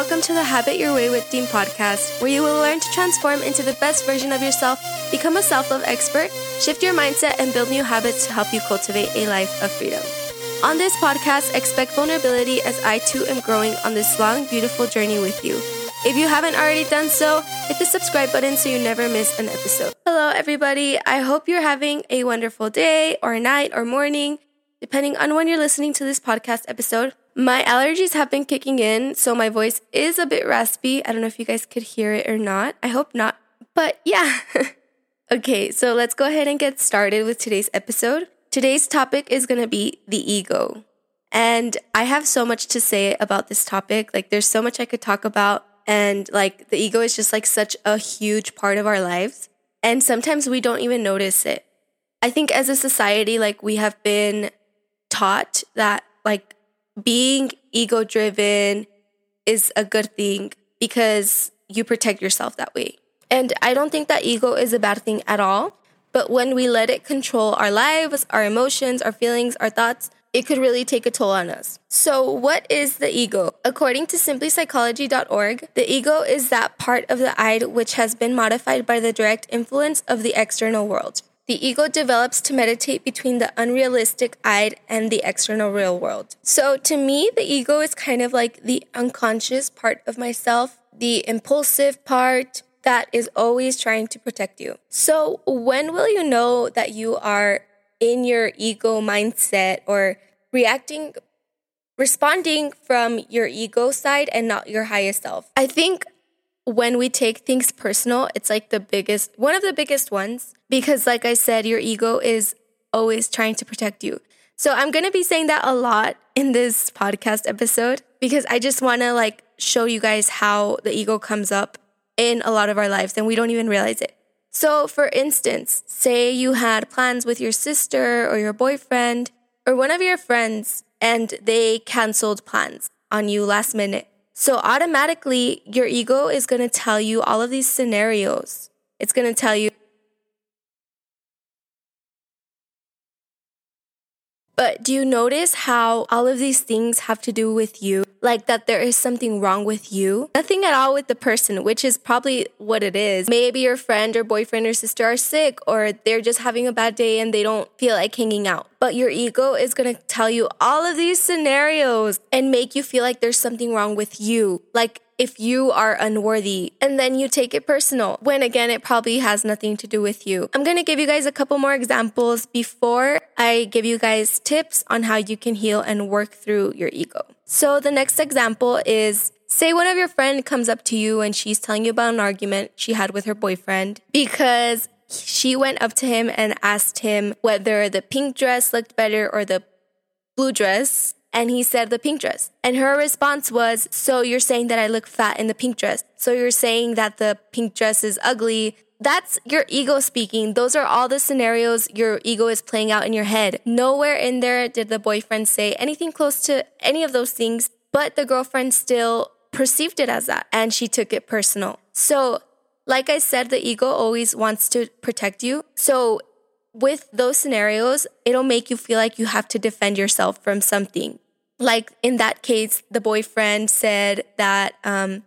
welcome to the Habit Your Way with Dean podcast, where you will learn to transform into the best version of yourself, become a self love expert, shift your mindset, and build new habits to help you cultivate a life of freedom. On this podcast, expect vulnerability as I too am growing on this long, beautiful journey with you. If you haven't already done so, hit the subscribe button so you never miss an episode. Hello, everybody. I hope you're having a wonderful day or night or morning, depending on when you're listening to this podcast episode. My allergies have been kicking in, so my voice is a bit raspy. I don't know if you guys could hear it or not. I hope not. But yeah. okay, so let's go ahead and get started with today's episode. Today's topic is going to be the ego. And I have so much to say about this topic. Like, there's so much I could talk about. And like, the ego is just like such a huge part of our lives. And sometimes we don't even notice it. I think as a society, like, we have been taught that like being ego driven is a good thing because you protect yourself that way. And I don't think that ego is a bad thing at all. But when we let it control our lives, our emotions, our feelings, our thoughts, it could really take a toll on us. So, what is the ego? According to simplypsychology.org, the ego is that part of the id which has been modified by the direct influence of the external world. The ego develops to meditate between the unrealistic id and the external real world. So, to me, the ego is kind of like the unconscious part of myself, the impulsive part, that is always trying to protect you. So, when will you know that you are in your ego mindset or reacting, responding from your ego side and not your highest self? I think when we take things personal, it's like the biggest, one of the biggest ones, because like I said, your ego is always trying to protect you. So I'm going to be saying that a lot in this podcast episode because I just want to like show you guys how the ego comes up in a lot of our lives and we don't even realize it. So, for instance, say you had plans with your sister or your boyfriend or one of your friends and they canceled plans on you last minute. So, automatically, your ego is going to tell you all of these scenarios. It's going to tell you, But do you notice how all of these things have to do with you? Like that there is something wrong with you? Nothing at all with the person, which is probably what it is. Maybe your friend or boyfriend or sister are sick or they're just having a bad day and they don't feel like hanging out. But your ego is going to tell you all of these scenarios and make you feel like there's something wrong with you. Like if you are unworthy and then you take it personal when again it probably has nothing to do with you. I'm going to give you guys a couple more examples before I give you guys tips on how you can heal and work through your ego. So the next example is Say one of your friend comes up to you and she's telling you about an argument she had with her boyfriend because she went up to him and asked him whether the pink dress looked better or the blue dress and he said the pink dress. And her response was, So you're saying that I look fat in the pink dress. So you're saying that the pink dress is ugly. That's your ego speaking. Those are all the scenarios your ego is playing out in your head. Nowhere in there did the boyfriend say anything close to any of those things, but the girlfriend still perceived it as that and she took it personal. So, like I said, the ego always wants to protect you. So, with those scenarios, it'll make you feel like you have to defend yourself from something. Like in that case, the boyfriend said that um,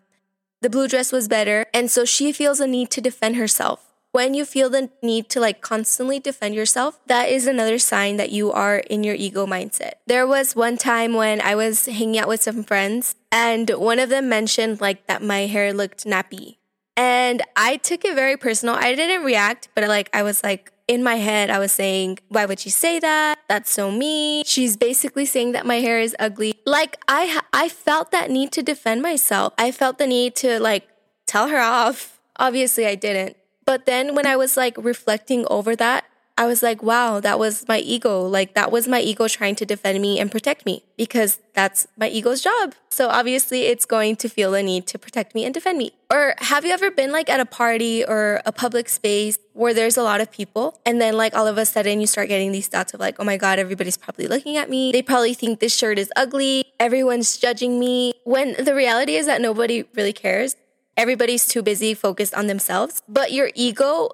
the blue dress was better. And so she feels a need to defend herself. When you feel the need to like constantly defend yourself, that is another sign that you are in your ego mindset. There was one time when I was hanging out with some friends and one of them mentioned like that my hair looked nappy. And I took it very personal. I didn't react, but like I was like, in my head, I was saying, why would she say that? That's so mean. She's basically saying that my hair is ugly. Like I, I felt that need to defend myself. I felt the need to like tell her off. Obviously, I didn't. But then when I was like reflecting over that, I was like, wow, that was my ego. Like, that was my ego trying to defend me and protect me because that's my ego's job. So, obviously, it's going to feel the need to protect me and defend me. Or have you ever been like at a party or a public space where there's a lot of people and then, like, all of a sudden you start getting these thoughts of, like, oh my God, everybody's probably looking at me. They probably think this shirt is ugly. Everyone's judging me. When the reality is that nobody really cares. Everybody's too busy focused on themselves. But your ego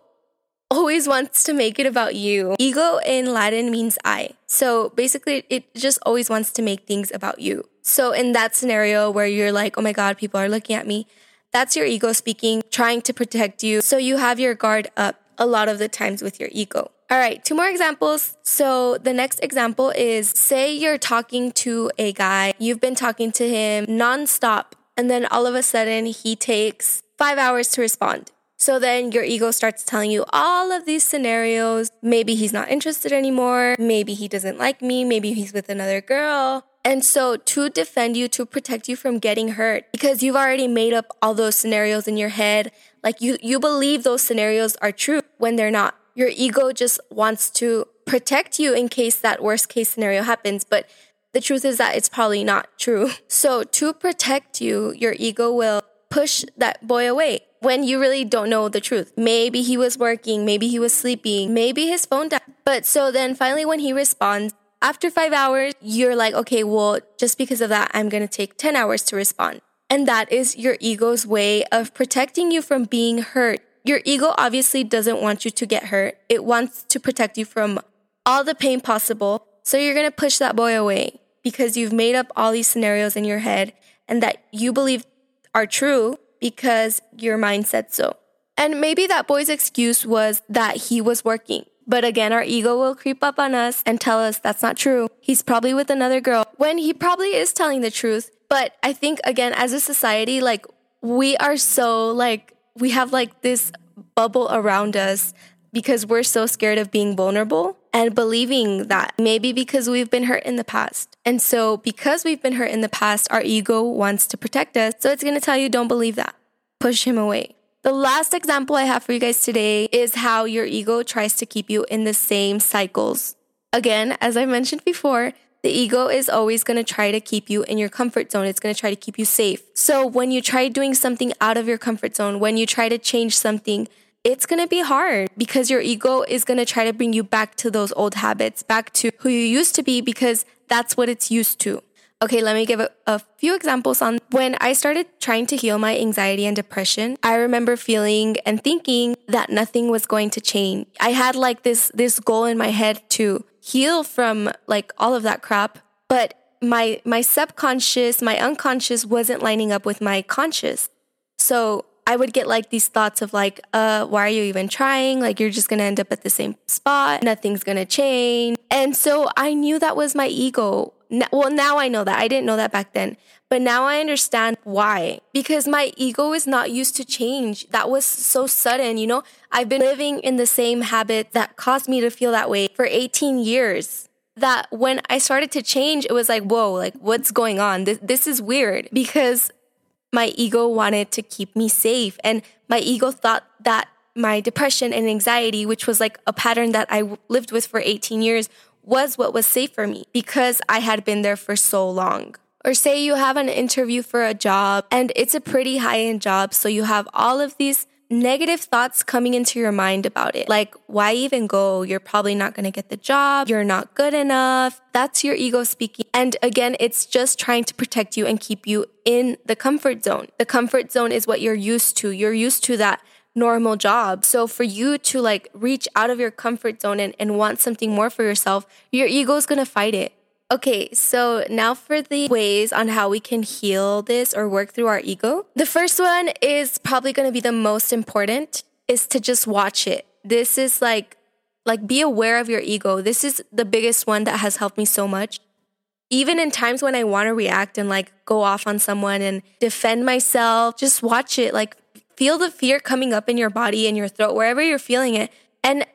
always wants to make it about you. Ego in Latin means I. So basically, it just always wants to make things about you. So, in that scenario where you're like, oh my God, people are looking at me, that's your ego speaking, trying to protect you. So, you have your guard up a lot of the times with your ego. All right, two more examples. So, the next example is say you're talking to a guy, you've been talking to him nonstop, and then all of a sudden he takes five hours to respond. So then your ego starts telling you all of these scenarios. Maybe he's not interested anymore. Maybe he doesn't like me. Maybe he's with another girl. And so to defend you, to protect you from getting hurt, because you've already made up all those scenarios in your head, like you, you believe those scenarios are true when they're not. Your ego just wants to protect you in case that worst case scenario happens. But the truth is that it's probably not true. So to protect you, your ego will push that boy away when you really don't know the truth. Maybe he was working, maybe he was sleeping, maybe his phone died. But so then finally, when he responds, after five hours, you're like, okay, well, just because of that, I'm going to take 10 hours to respond. And that is your ego's way of protecting you from being hurt. Your ego obviously doesn't want you to get hurt. It wants to protect you from all the pain possible. So you're going to push that boy away because you've made up all these scenarios in your head and that you believe are true because your mind said so. And maybe that boy's excuse was that he was working. But again, our ego will creep up on us and tell us that's not true. He's probably with another girl when he probably is telling the truth. But I think, again, as a society, like we are so like, we have like this bubble around us because we're so scared of being vulnerable and believing that maybe because we've been hurt in the past. And so, because we've been hurt in the past, our ego wants to protect us. So, it's going to tell you, don't believe that. Push him away. The last example I have for you guys today is how your ego tries to keep you in the same cycles. Again, as I mentioned before, the ego is always going to try to keep you in your comfort zone. It's going to try to keep you safe. So when you try doing something out of your comfort zone, when you try to change something, it's going to be hard because your ego is going to try to bring you back to those old habits, back to who you used to be because that's what it's used to. Okay, let me give a, a, few examples on when I started trying to heal my anxiety and depression. I remember feeling and thinking that nothing was going to change. I had like this this goal in my head to heal from like all of that crap, but my my subconscious, my unconscious wasn't lining up with my conscious. So I would get like these thoughts of like, uh, why are you even trying? Like, you're just gonna end up at the same spot. Nothing's gonna change. And so I knew that was my ego. Well, now I know that. I didn't know that back then. But now I understand why. Because my ego is not used to change. That was so sudden, you know? I've been living in the same habit that caused me to feel that way for 18 years that when I started to change, it was like, whoa, like what's going on? This, this is weird because my ego wanted to keep me safe. And my ego thought that my depression and anxiety, which was like a pattern that I lived with for 18 years, was what was safe for me because I had been there for so long. Or say you have an interview for a job and it's a pretty high end job. So you have all of these negative thoughts coming into your mind about it. Like, why even go? You're probably not going to get the job. You're not good enough. That's your ego speaking. And again, it's just trying to protect you and keep you in the comfort zone. The comfort zone is what you're used to. You're used to that normal job. So for you to like reach out of your comfort zone and, and want something more for yourself, your ego is going to fight it. Okay, so now for the ways on how we can heal this or work through our ego. The first one is probably going to be the most important is to just watch it. This is like like be aware of your ego. This is the biggest one that has helped me so much. Even in times when I want to react and like go off on someone and defend myself, just watch it. Like feel the fear coming up in your body and your throat wherever you're feeling it and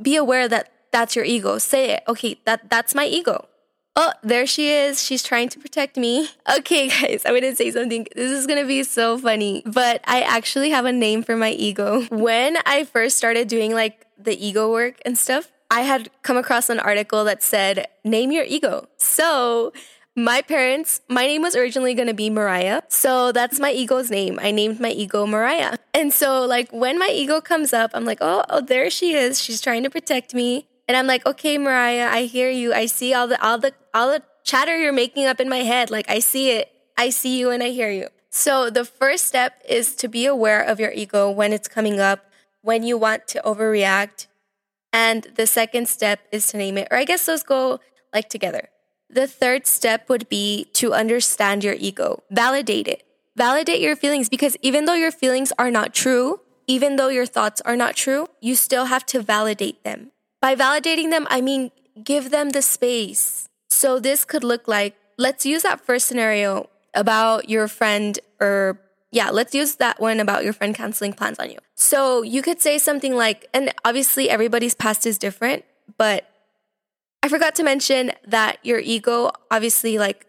be aware that that's your ego. Say it. Okay, that that's my ego Oh, there she is. She's trying to protect me. Okay, guys, I'm gonna say something. This is gonna be so funny, but I actually have a name for my ego. When I first started doing like the ego work and stuff, I had come across an article that said, name your ego. So, my parents, my name was originally going to be Mariah. So that's my ego's name. I named my ego Mariah. And so, like, when my ego comes up, I'm like, oh, oh, there she is. She's trying to protect me. And I'm like, okay, Mariah, I hear you. I see all the all the all the chatter you're making up in my head. Like I see it. I see you and I hear you. So the first step is to be aware of your ego when it's coming up, when you want to overreact. And the second step is to name it. Or I guess those go like together. The third step would be to understand your ego, validate it. Validate your feelings because even though your feelings are not true, even though your thoughts are not true, you still have to validate them. By validating them, I mean give them the space. So this could look like let's use that first scenario about your friend or yeah, let's use that one about your friend canceling plans on you. So you could say something like, and obviously everybody's past is different, but I forgot to mention that your ego obviously like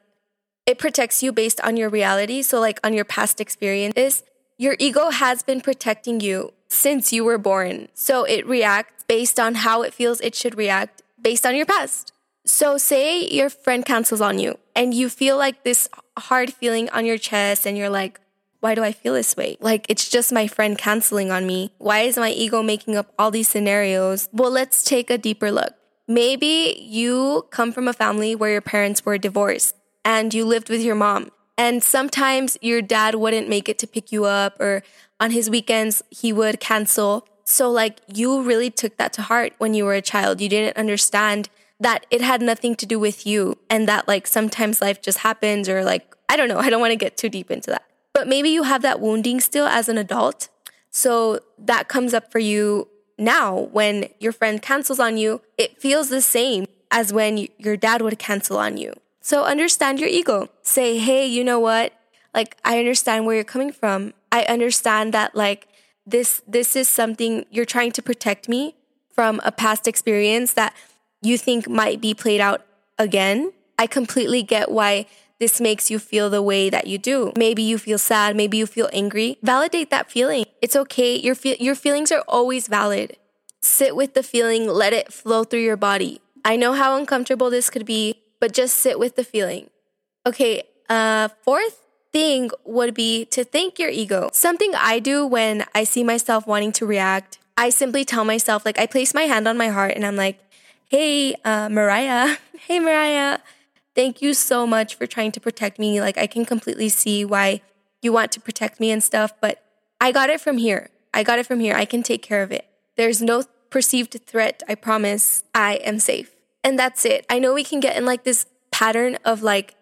it protects you based on your reality. So like on your past experiences, your ego has been protecting you since you were born. So it reacts based on how it feels it should react based on your past. So say your friend cancels on you and you feel like this hard feeling on your chest and you're like, why do I feel this way? Like, it's just my friend canceling on me. Why is my ego making up all these scenarios? Well, let's take a deeper look. Maybe you come from a family where your parents were divorced and you lived with your mom. And sometimes your dad wouldn't make it to pick you up, or on his weekends, he would cancel. So, like, you really took that to heart when you were a child. You didn't understand that it had nothing to do with you and that, like, sometimes life just happens, or like, I don't know. I don't want to get too deep into that. But maybe you have that wounding still as an adult. So that comes up for you now when your friend cancels on you. It feels the same as when your dad would cancel on you. So understand your ego. Say, hey, you know what? Like, I understand where you're coming from. I understand that, like, this this is something you're trying to protect me from a past experience that you think might be played out again. I completely get why this makes you feel the way that you do. Maybe you feel sad, maybe you feel angry. Validate that feeling. It's okay. Your fe- your feelings are always valid. Sit with the feeling, let it flow through your body. I know how uncomfortable this could be, but just sit with the feeling. Okay, uh fourth thing would be to thank your ego. Something I do when I see myself wanting to react, I simply tell myself like I place my hand on my heart and I'm like, "Hey, uh Mariah. Hey Mariah, thank you so much for trying to protect me. Like, I can completely see why you want to protect me and stuff, but I got it from here. I got it from here. I can take care of it. There's no perceived threat. I promise I am safe. And that's it. I know we can get in like this pattern of like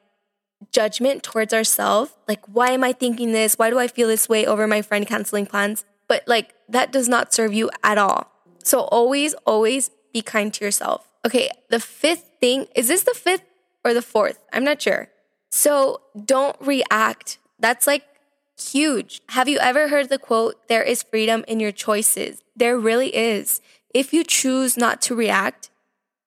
judgment towards ourselves. Like, why am I thinking this? Why do I feel this way over my friend canceling plans? But like, that does not serve you at all. So always, always be kind to yourself. Okay, the fifth thing is this the fifth or the fourth. I'm not sure. So don't react. That's like huge. Have you ever heard the quote, there is freedom in your choices? There really is. If you choose not to react,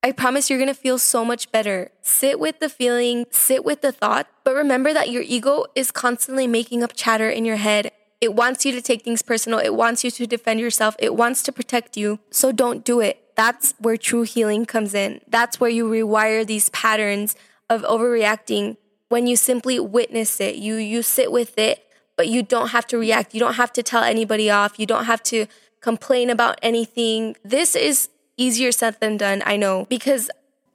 I promise you're gonna feel so much better. Sit with the feeling, sit with the thought, but remember that your ego is constantly making up chatter in your head. It wants you to take things personal. It wants you to defend yourself. It wants to protect you. So don't do it that's where true healing comes in. That's where you rewire these patterns of overreacting when you simply witness it. You you sit with it, but you don't have to react. You don't have to tell anybody off. You don't have to complain about anything. This is easier said than done, I know, because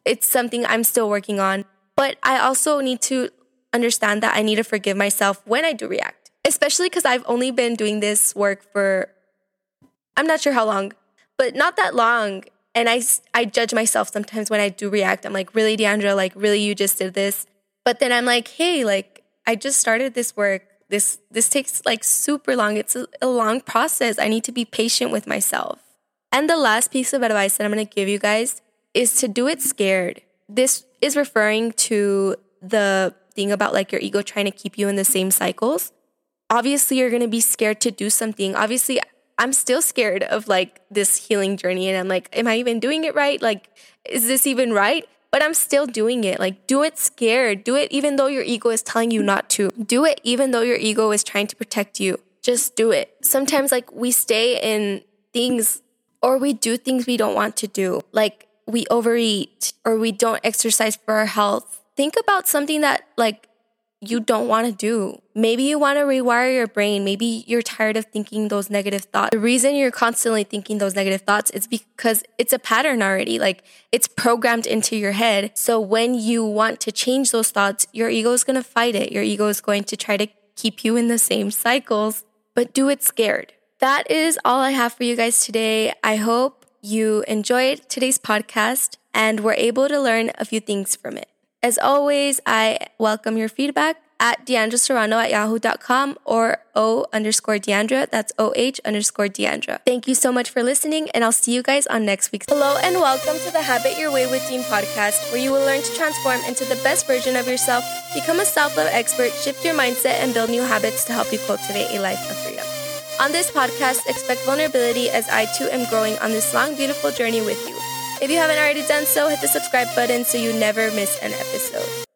it's something I'm still working on. But I also need to understand that I need to forgive myself when I do react, especially because I've only been doing this work for I'm not sure how long, but not that long. And I, I judge myself sometimes when I do react. I'm like, really, Deandra, like, really, you just did this. But then I'm like, hey, like, I just started this work. This, this takes like super long. It's a, a long process. I need to be patient with myself. And the last piece of advice that I'm going to give you guys is to do it scared. This is referring to the thing about like your ego trying to keep you in the same cycles. Obviously, you're going to be scared to do something. Obviously, I'm still scared of like this healing journey. And I'm like, am I even doing it right? Like, is this even right? But I'm still doing it. Like, do it scared. Do it even though your ego is telling you not to. Do it even though your ego is trying to protect you. Just do it. Sometimes, like, we stay in things or we do things we don't want to do. Like, we overeat or we don't exercise for our health. Think about something that, like, you don't want to do. Maybe you want to rewire your brain. Maybe you're tired of thinking those negative thoughts. The reason you're constantly thinking those negative thoughts is because it's a pattern already. Like it's programmed into your head. So when you want to change those thoughts, your ego is going to fight it. Your ego is going to try to keep you in the same cycles, but do it scared. That is all I have for you guys today. I hope you enjoyed today's podcast and were able to learn a few things from it. As always, I welcome your feedback at Deandra Serrano at yahoo.com or O underscore Deandra. That's OH underscore Deandra. Thank you so much for listening, and I'll see you guys on next week's. Hello, and welcome to the Habit Your Way with Dean podcast, where you will learn to transform into the best version of yourself, become a self love expert, shift your mindset, and build new habits to help you cultivate a life of freedom. On this podcast, expect vulnerability as I too am growing on this long, beautiful journey with you. If you haven't already done so, hit the subscribe button so you never miss an episode.